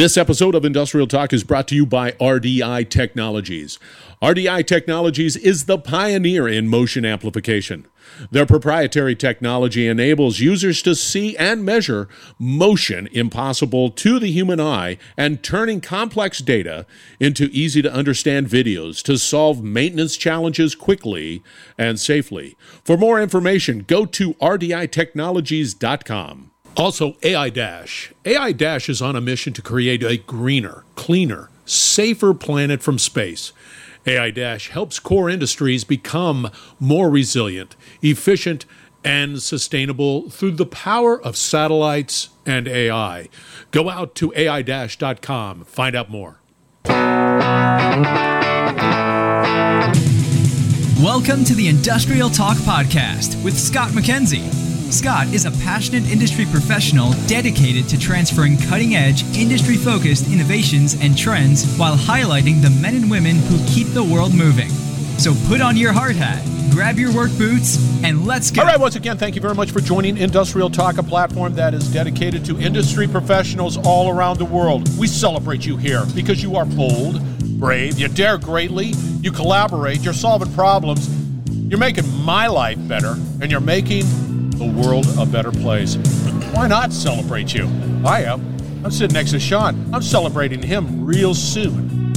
This episode of Industrial Talk is brought to you by RDI Technologies. RDI Technologies is the pioneer in motion amplification. Their proprietary technology enables users to see and measure motion impossible to the human eye and turning complex data into easy to understand videos to solve maintenance challenges quickly and safely. For more information, go to rditechnologies.com. Also, AI Dash. AI Dash is on a mission to create a greener, cleaner, safer planet from space. AI Dash helps core industries become more resilient, efficient, and sustainable through the power of satellites and AI. Go out to AI-com, find out more. Welcome to the Industrial Talk Podcast with Scott MacKenzie. Scott is a passionate industry professional dedicated to transferring cutting edge, industry focused innovations and trends while highlighting the men and women who keep the world moving. So put on your hard hat, grab your work boots, and let's go. All right, once again, thank you very much for joining Industrial Talk, a platform that is dedicated to industry professionals all around the world. We celebrate you here because you are bold, brave, you dare greatly, you collaborate, you're solving problems, you're making my life better, and you're making the world a better place. Why not celebrate you? I am. I'm sitting next to Shon. I'm celebrating him real soon.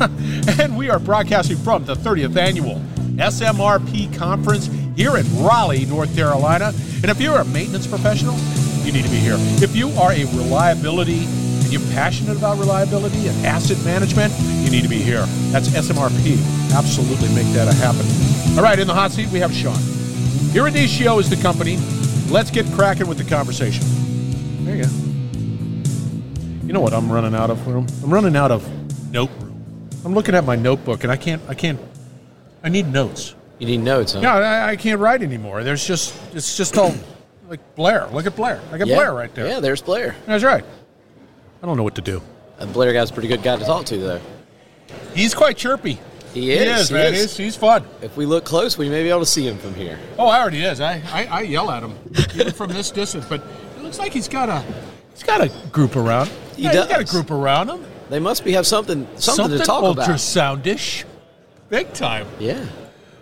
and we are broadcasting from the 30th annual SMRP conference here in Raleigh, North Carolina. And if you're a maintenance professional, you need to be here. If you are a reliability and you're passionate about reliability and asset management, you need to be here. That's SMRP. Absolutely make that a happen. All right, in the hot seat, we have Shon. Eruditio is the company. Let's get cracking with the conversation. There you go. You know what I'm running out of room? I'm running out of note room. I'm looking at my notebook and I can't, I can't, I need notes. You need notes, huh? Yeah, I, I can't write anymore. There's just, it's just all like Blair. Look at Blair. I got yeah. Blair right there. Yeah, there's Blair. That's right. I don't know what to do. Uh, Blair guy's a pretty good guy to talk to, though. He's quite chirpy. He is. He is, he man. is. He's, he's fun. If we look close, we may be able to see him from here. Oh, I already is. I, I, I yell at him even from this distance, but it looks like he's got a he's got a group around. He yeah, does. He's got a group around him. They must be have something something, to talk about. ultrasoundish, big time. Yeah.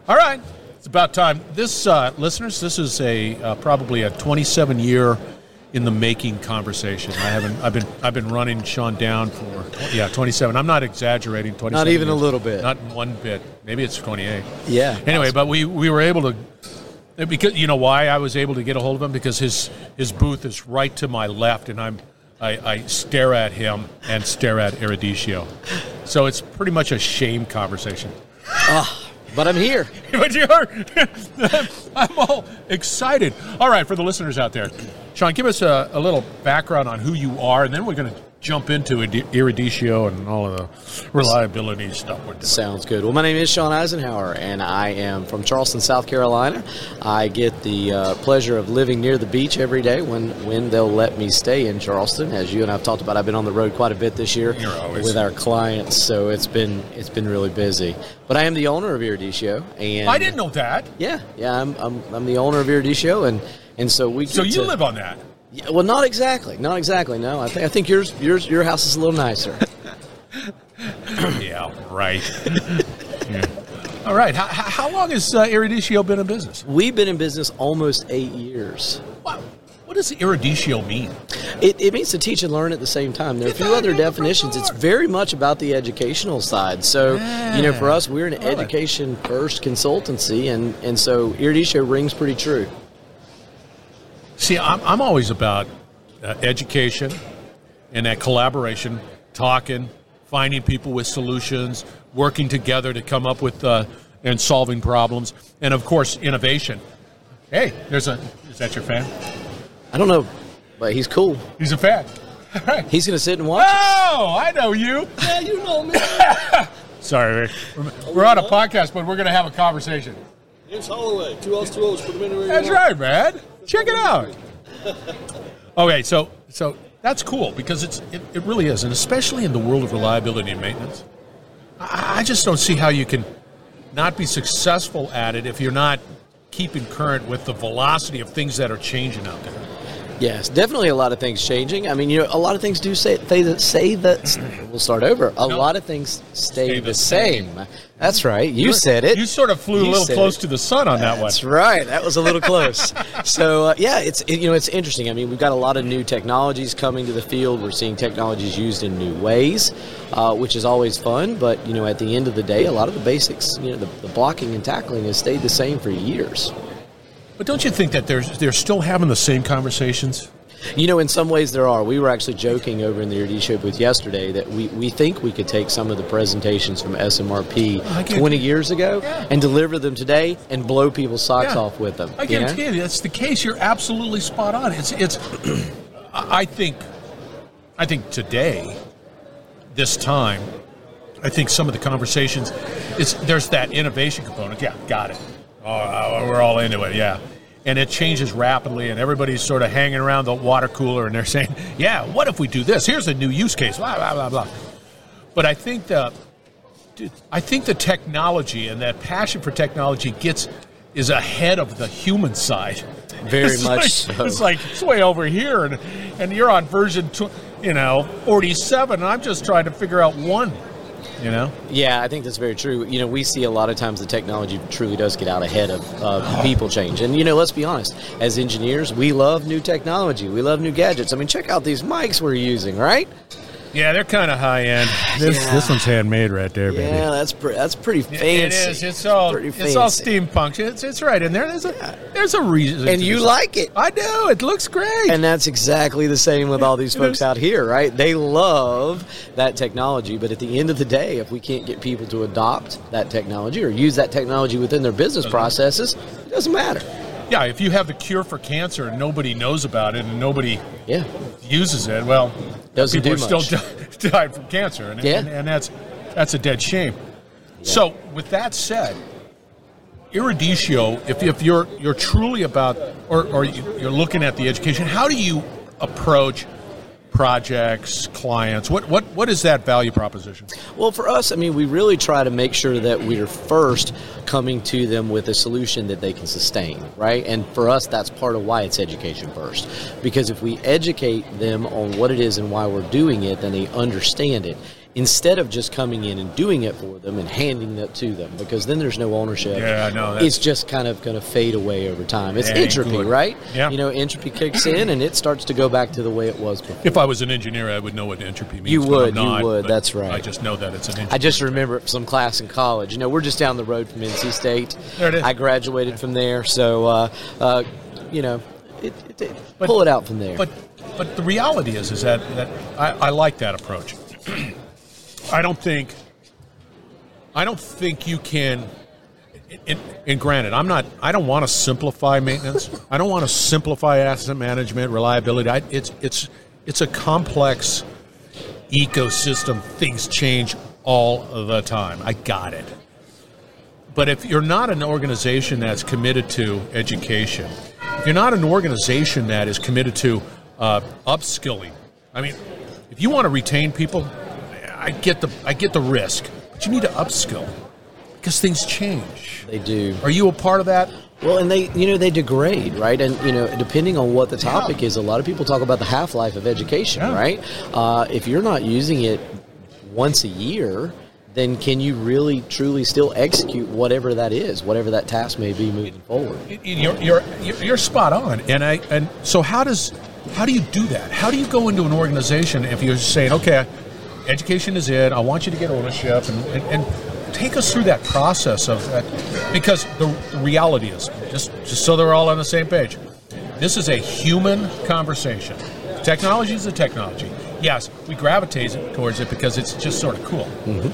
All right, it's about time. This uh, listeners, this is a uh, probably a 27 year in the making conversation. I haven't. I've been. I've been running Shon down for yeah, 27. I'm not exaggerating. 27. Not even years. a little bit. Not one bit. Maybe it's 28. Yeah. Anyway, but we we were able to because you know why I was able to get a hold of him because his his booth is right to my left, and I'm I, I stare at him and stare at Eruditio. So it's pretty much a shame conversation. Ah, but I'm here. but you are. I'm all excited. All right, for the listeners out there, Shon, give us a, a little background on who you are, and then we're going to jump into Eruditio and all of the reliability stuff. Sounds good. Well, my name is Shon Isenhour, and I am from Charleston, South Carolina. I get the uh, pleasure of living near the beach every day when, when they'll let me stay in Charleston. As you and I've talked about, I've been on the road quite a bit this year with our clients, so it's been it's been really busy. But I am the owner of Eruditio, and I didn't know that. Yeah, yeah, I'm, I'm, I'm the owner of Eruditio, and and so we. So you to- live on that. Yeah, well, not exactly, not exactly. No, I think I think yours yours your house is a little nicer. yeah, right. Yeah. All right. How, how long has uh, Eruditio been in business? We've been in business almost eight years. What, what does Eruditio mean? It, it means to teach and learn at the same time. There are a few other definitions. It's very much about the educational side. So, you know, for us, we're an education first consultancy, and, and so Eruditio rings pretty true. See, I'm, I'm always about uh, education and that collaboration, talking, finding people with solutions, working together to come up with uh, and solving problems, and of course, innovation. Hey, there's a. Is that your fan? I don't know, but he's cool. He's a fan. All right. He's going to sit and watch. Oh, I know you. Yeah, you know me. Sorry, we're, we're on a podcast, but we're going to have a conversation. James Holloway, two L's, two O's, for the anywhere you That's right, man. Check it out. Okay, so so that's cool because it's it, it really is, and especially in the world of reliability and maintenance, I, I just don't see how you can not be successful at it if you're not keeping current with the velocity of things that are changing out there. Yes, definitely a lot of things changing. I mean, you know, a lot of things do say say that say that. We'll start over. A lot of things stay, Stay the, the same. same. That's right. You said it. You sort of flew You a little close it. to the sun on that one. That's right. That was a little close. so uh, yeah, it's it, you know it's interesting. I mean, we've got a lot of new technologies coming to the field. We're seeing technologies used in new ways, uh, which is always fun. But you know, at the end of the day, a lot of the basics, you know, the, the blocking and tackling has stayed the same for years. But don't you think that they're they're still having the same conversations? You know, in some ways there are. We were actually joking over in the RD show booth yesterday that we, we think we could take some of the presentations from SMRP 20 years ago Yeah. and deliver them today and blow people's socks Yeah. off with them. I you know? guarantee you, that's the case. You're absolutely spot on. It's it's. I I think, I think today, this time, I think some of the conversations, it's there's that innovation component. Yeah, got it. Oh, uh, we're all into it. Yeah. And it changes rapidly, and everybody's sort of hanging around the water cooler, and they're saying, "Yeah, what if we do this? Here's a new use case." Blah blah blah blah. But I think the, I think the technology and that passion for technology gets is ahead of the human side. Very It's much like, so. It's like it's way over here, and and you're on version, tw- you know, 47, and I'm just trying to figure out one. You know, Yeah, I think that's very true. You know, we see a lot of times the technology truly does get out ahead of uh, people change. And, you know, let's be honest, as engineers, we love new technology. We love new gadgets. I mean, check out these mics we're using, right? Yeah, they're kind of high end. This Yeah. this one's handmade right there, baby. Yeah, that's pre- that's pretty fancy. It is. It's all. pretty It's all steampunk. It's it's right in there. There's a there's a reason. And you like it. I do. It looks great. And that's exactly the same with all these folks out here, right? They love that technology, but at the end of the day, if we can't get people to adopt that technology or use that technology within their business processes, it doesn't matter. Yeah, if you have the cure for cancer and nobody knows about it and nobody Yeah. uses it, well, Doesn't people do are much. still dying from cancer, and, Yeah. and, and that's that's a dead shame. So, with that said, Eruditio, if, if you're you're truly about, or, or you're looking at the education, how do you approach projects, clients? What what what is that value proposition? Well, for us, I mean, we really try to make sure that we're first coming to them with a solution that they can sustain, right? And for us, that's part of why it's education first. Because if we educate them on what it is and why we're doing it, then they understand it. Instead of just coming in and doing it for them and handing that to them, because then there's no ownership. Yeah, I know, It's just kind of going to fade away over time. It's entropy, right? Yeah. You know, entropy kicks in and it starts to go back to the way it was before. If I was an engineer, I would know what entropy means. You would, I'm you would, that's right. I just know that it's an. I just remember it some class in college. You know, we're just down the road from NC State. There it is. I graduated from there, so uh, uh, you know, it, it, it- But- pull it out from there. But but the reality is is that that I, I like that approach. I don't think I don't think you can. And, and granted, I'm not. I don't want to simplify maintenance. I don't want to simplify asset management, reliability. I, it's it's it's a complex ecosystem. Things change all the time. I got it. But if you're not an organization that's committed to education, if you're not an organization that is committed to uh, upskilling, I mean, if you want to retain people, I get the I get the risk, but you need to upskill because things change. they do. Are you a part of that? Well, and they, you know, they degrade, right? And you know, depending on what the topic is, a lot of people talk about the half life of education, Yeah. right? Uh, if you're not using it once a year, then can you really, truly still execute whatever that is, whatever that task may be moving forward? You're you're you're spot on, and I and so how does how do you do that? How do you go into an organization if you're saying, okay, education is it, I want you to get ownership, and, and, and take us through that process of that, because the reality is just just so they're all on the same page. This is a human conversation. Technology is a technology. Yes, we gravitate towards it because it's just sort of cool,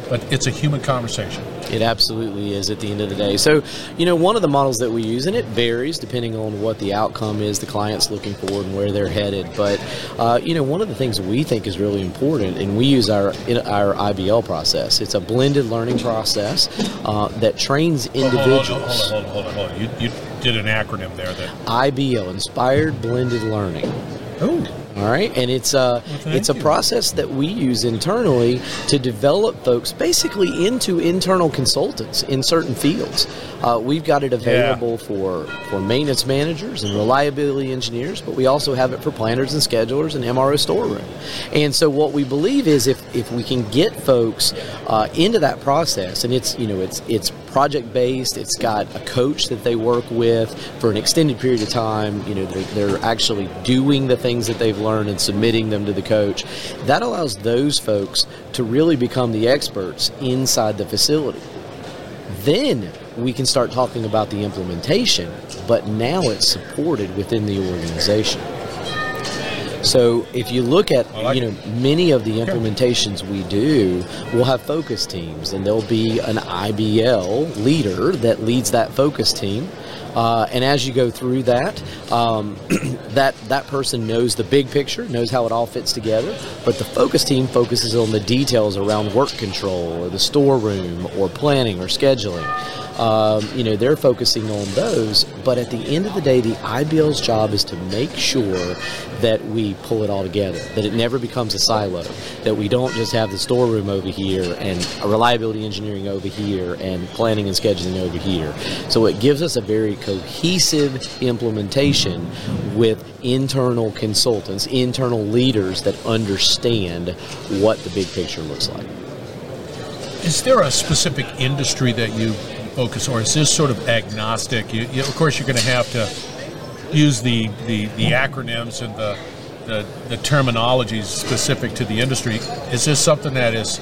but it's a human conversation. It absolutely is at the end of the day. So, you know, one of the models that we use, and it varies depending on what the outcome is the client's looking for and where they're headed. But, uh, you know, one of the things we think is really important, and we use our in our IBL process. It's a blended learning process uh, that trains individuals. Hold on, hold on, hold on, hold on. You, you did an acronym there that. IBL, Inspired Blended Learning. Oh, All right, and it's a thank it's a you. process that we use internally to develop folks basically into internal consultants in certain fields. Uh, we've got it available for for maintenance managers and reliability engineers, but we also have it for planners and schedulers and MRO storeroom. And so, what we believe is if if we can get folks uh, into that process, and it's you know it's it's project based, it's got a coach that they work with for an extended period of time. You know, they're, they're actually doing the things that they've learned and submitting them to the coach. That allows those folks to really become the experts inside the facility. Then we can start talking about the implementation, but now it's supported within the organization. So if you look at like you know many of the implementations we do, we'll have focus teams, and there'll be an IBL leader that leads that focus team. Uh, and as you go through that, um, that that person knows the big picture, knows how it all fits together. But the focus team focuses on the details around work control, or the storeroom, or planning, or scheduling. Um, you know, they're focusing on those. But at the end of the day, the IBL's job is to make sure that we pull it all together, that it never becomes a silo, that we don't just have the storeroom over here and reliability engineering over here and planning and scheduling over here. So it gives us a very cohesive implementation with internal consultants, internal leaders that understand what the big picture looks like. Is there a specific industry that you focus, or is this sort of agnostic? You, you, of course, you're going to have to use the, the, the acronyms and the, the the terminologies specific to the industry. Is this something that is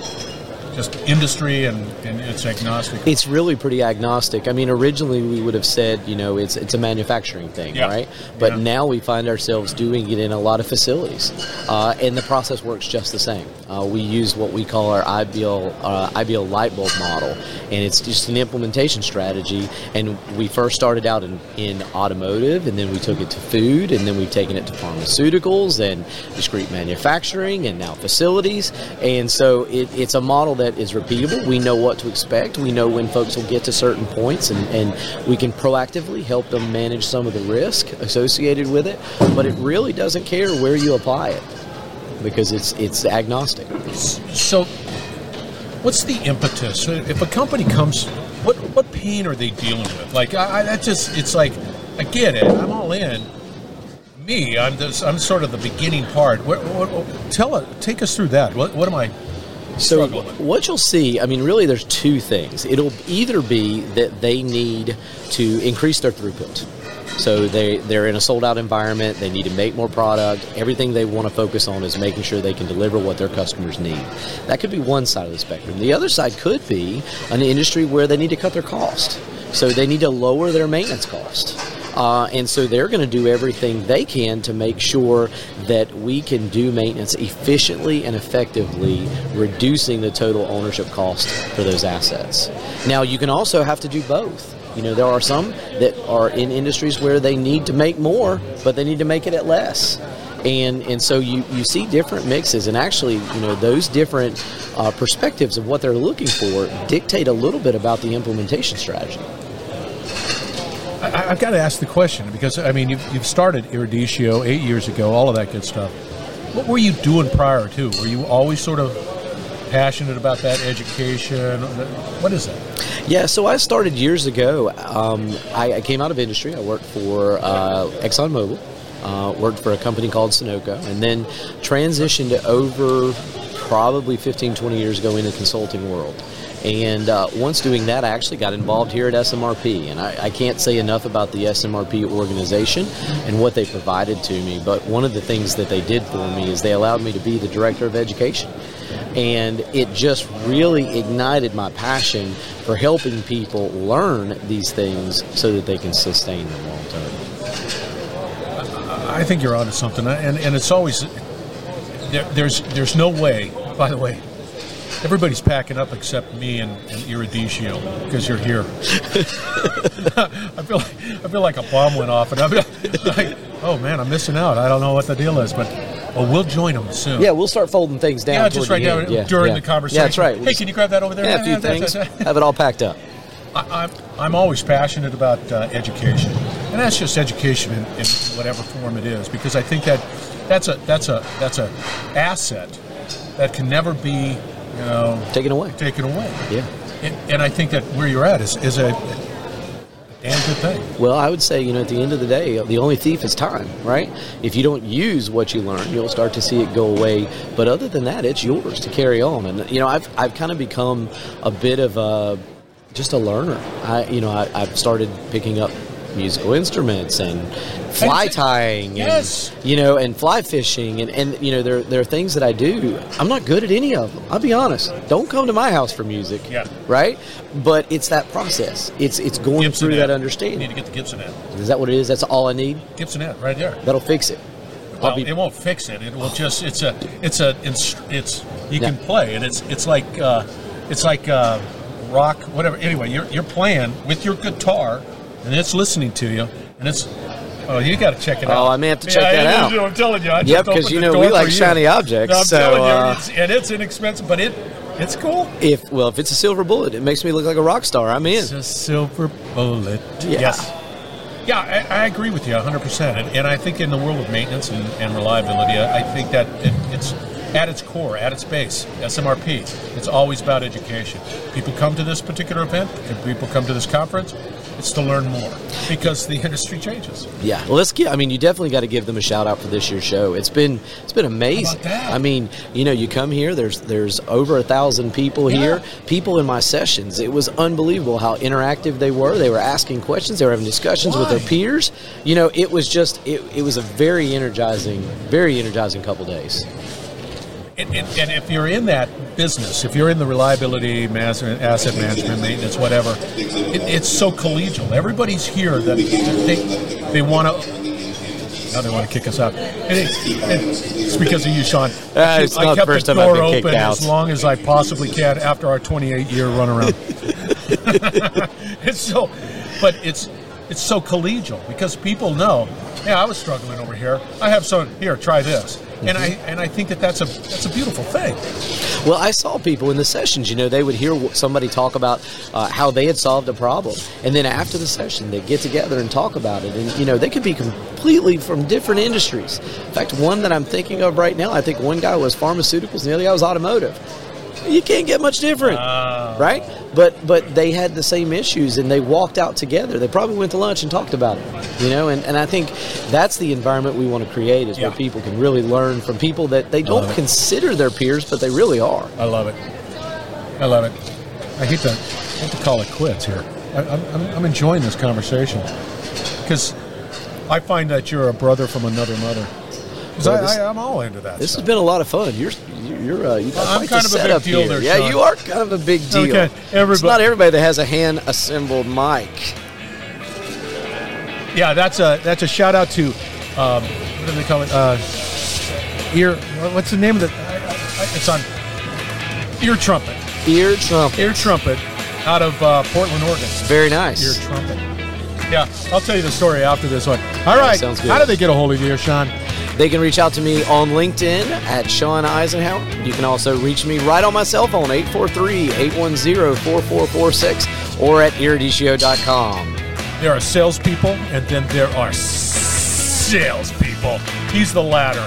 just industry and, and it's agnostic? It's really pretty agnostic. I mean, originally we would have said, you know, it's it's a manufacturing thing, Yeah. right? But Yeah. now we find ourselves doing it in a lot of facilities, uh, and the process works just the same. Uh, we use what we call our IBL uh, IBL light bulb model, and it's just an implementation strategy. And we first started out in, in automotive, and then we took it to food, and then we've taken it to pharmaceuticals and discrete manufacturing, and now facilities. And so it, it's a model that is repeatable. We know what to expect. We know when folks will get to certain points, and, and we can proactively help them manage some of the risk associated with it. But it really doesn't care where you apply it because it's it's agnostic. So, what's the impetus if a company comes? What what pain are they dealing with? Like, I, I that just it's like I get it. I'm all in. Me, I'm this, I'm sort of the beginning part. What, what, what- tell. Take us through that. What what am I? So what you'll see, I mean, really, there's two things. It'll either be that they need to increase their throughput. So they they're in a sold out environment. They need to make more product. Everything they want to focus on is making sure they can deliver what their customers need. That could be one side of the spectrum. The other side could be an industry where they need to cut their cost. So they need to lower their maintenance cost. Uh, and so they're going to do everything they can to make sure that we can do maintenance efficiently and effectively, reducing the total ownership cost for those assets. Now, you can also have to do both. You know, there are some that are in industries where they need to make more, but they need to make it at less. And, and so you, you see different mixes, and actually, you know, those different uh, perspectives of what they're looking for dictate a little bit about the implementation strategy. I've got to ask the question because I mean you've, you've started Eruditio eight years ago, all of that good stuff. What were you doing prior to? Were you always sort of passionate about that education? What is that? Yeah, so I started years ago. Um, I, I came out of industry. I worked for uh, ExxonMobil, uh, worked for a company called Sunoco, and then transitioned over probably 15, 20 years ago into the consulting world. And uh, once doing that, I actually got involved here at SMRP. And I, I can't say enough about the SMRP organization and what they provided to me. But one of the things that they did for me is they allowed me to be the director of education and it just really ignited my passion for helping people learn these things so that they can sustain them long term. I think you're onto something, and and it's always there, there's there's no way. By the way, everybody's packing up except me and, and Eruditio because you're here. I feel like, I feel like a bomb went off, and I'm like, oh man, I'm missing out. I don't know what the deal is, but well, we'll join them soon. Yeah, we'll start folding things down. Yeah, just right now. Yeah, during yeah. the conversation. Yeah, that's right. Hey, can you grab that over there? Yeah, a few things. Have it all packed up. I, I'm, I'm always passionate about uh, education, and that's just education in, in whatever form it is, because I think that that's a that's a that's a asset that can never be you know Taken away. taken away. Yeah. And, and I think that where you're at is is a damn good thing. Well, I would say, you know, at the end of the day, the only thief is time, right? If you don't use what you learn, you'll start to see it go away. But other than that, it's yours to carry on. And you know, I've I've kind of become a bit of a just a learner. I you know, I, I've started picking up musical instruments and fly tying Yes. and you know and fly fishing and, and you know there, there are things that I do I'm not good at any of them I'll be honest don't come to my house for music Yeah. right but it's that process it's it's going Gibson through Ed. that You understanding need to get the Gibson Ed. is that what it is? That's all I need. Gibson Ed right there. That'll fix it. Well, be, it won't fix it. It will just it's a it's a it's, it's you can play and it's it's like uh, it's like uh, rock whatever. Anyway, you're you're playing with your guitar and it's listening to you and it's oh you got to check it out. Oh. I may have to check Yeah, that it is, out. I'm telling you. I Yep, because you know we like shiny objects, I'm so, you, uh, it's, and it's inexpensive, but it it's cool. if well, if it's a silver bullet, it makes me look like a rock star. I'm in. It's a silver bullet. Yeah. Yes. Yeah, I, I agree with you 100%. And, and I think in the world of maintenance and, and reliability, I I think that it, it's at its core, at its base, SMRP, it's always about education. People come to this particular event, and people come to this conference, it's to learn more because the industry changes. Yeah, well, let's get. I mean, you definitely got to give them a shout out for this year's show. It's been it's been amazing. I mean, you know, you come here. There's there's over a thousand people Yeah. here. People in my sessions. It was unbelievable how interactive they were. They were asking questions. They were having discussions with Why? their peers. You know, it was just it, it was a very energizing, very energizing couple days. And, and, and if you're in that business, if you're in the reliability, management, asset management, maintenance, whatever, it, it's so collegial. Everybody's here that they they want to. Now they want to kick us out. And it, it's because of you, Shon. Uh, it's I not the kept first the time I've door been open as long as I possibly can after our 28 year run around. it's so, but it's it's so collegial because people know. Yeah, I was struggling over here. I have some here. Try this, and I and I think that that's a that's a beautiful thing. Well, I saw people in the sessions, you know, they would hear somebody talk about uh, how they had solved a problem. And then after the session, they'd get together and talk about it. And, you know, they could be completely from different industries. In fact, one that I'm thinking of right now, I think one guy was pharmaceuticals and the other guy was automotive. You can't get much different, oh. right? But but they had the same issues and they walked out together. They probably went to lunch and talked about it, you know. And, and I think that's the environment we want to create is Yeah. where people can really learn from people that they don't consider their peers, but they really are. I love it. I love it. I hate to I hate to call it quits here. I, I'm, I'm, I'm enjoying this conversation because I find that you're a brother from another mother. Well, I, this- I, I'm all into that. This has been a lot of fun. You're you're uh, you got I'm kind of a big deal here. there, yeah, Shon. you are kind of a big deal. Okay, It's not everybody that has a hand assembled mic. Yeah, that's a that's a shout out to um, what do they call it? Uh, ear. What's the name of the? It's on ear trumpet. Ear trumpet. Ear trumpet out of uh, Portland, Oregon. Very nice. Ear trumpet. Yeah, I'll tell you the story after this one. All right. sounds good. How do they get a hold of you, Shon? They can reach out to me on LinkedIn at Shon Isenhour. You can also reach me right on my cell phone, 843-810-4446, or at eruditio.com. There are salespeople, and then there are salespeople. He's the latter.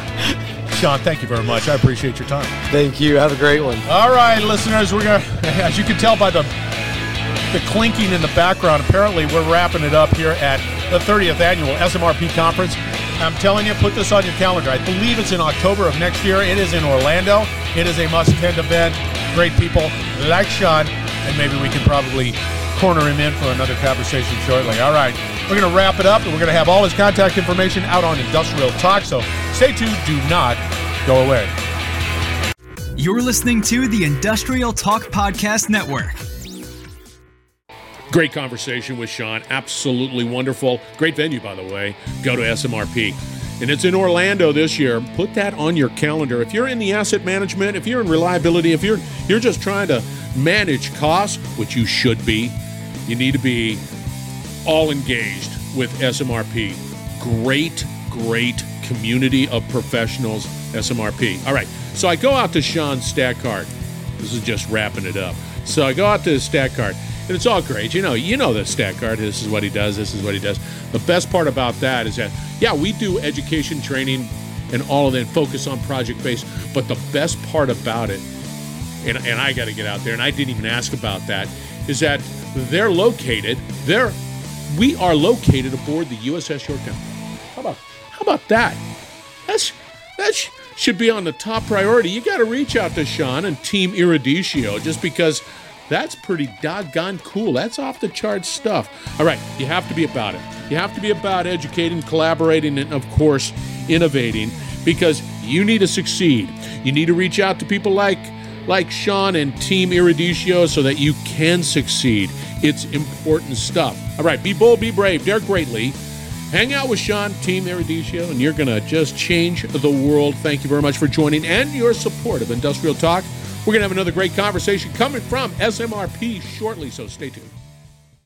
Shon, thank you very much. I appreciate your time. Thank you. Have a great one. All right, listeners, we're gonna, as you can tell by the the clinking in the background, apparently we're wrapping it up here at the 30th annual SMRP conference. I'm telling you, put this on your calendar. I believe it's in October of next year. It is in Orlando. It is a must-attend event. Great people like Shon, and maybe we can probably corner him in for another conversation shortly. All right, we're going to wrap it up, and we're going to have all his contact information out on Industrial Talk. So stay tuned. Do not go away. You're listening to the Industrial Talk Podcast Network. Great conversation with Shon. Absolutely wonderful. Great venue, by the way. Go to SMRP. And it's in Orlando this year. Put that on your calendar. If you're in the asset management, if you're in reliability, if you're you're just trying to manage costs, which you should be, you need to be all engaged with SMRP. Great, great community of professionals, SMRP. All right, so I go out to Shon's stat card. This is just wrapping it up. So I go out to card, and it's all great. You know, you know the stat card. This is what he does. This is what he does. The best part about that is that, yeah, we do education training and all of that, focus on project based. But the best part about it, and, and I got to get out there, and I didn't even ask about that, is that they're located, they're, we are located aboard the USS Yorktown. How about, how about that? That's, that's, should be on the top priority. You got to reach out to Shon and Team Eruditio just because that's pretty doggone cool. That's off the charts stuff. All right, you have to be about it. You have to be about educating, collaborating, and of course, innovating because you need to succeed. You need to reach out to people like like Shon and Team Eruditio so that you can succeed. It's important stuff. All right, be bold, be brave, dare greatly. Hang out with Shon, Team Eruditio, and you're going to just change the world. Thank you very much for joining and your support of Industrial Talk. We're going to have another great conversation coming from SMRP shortly, so stay tuned.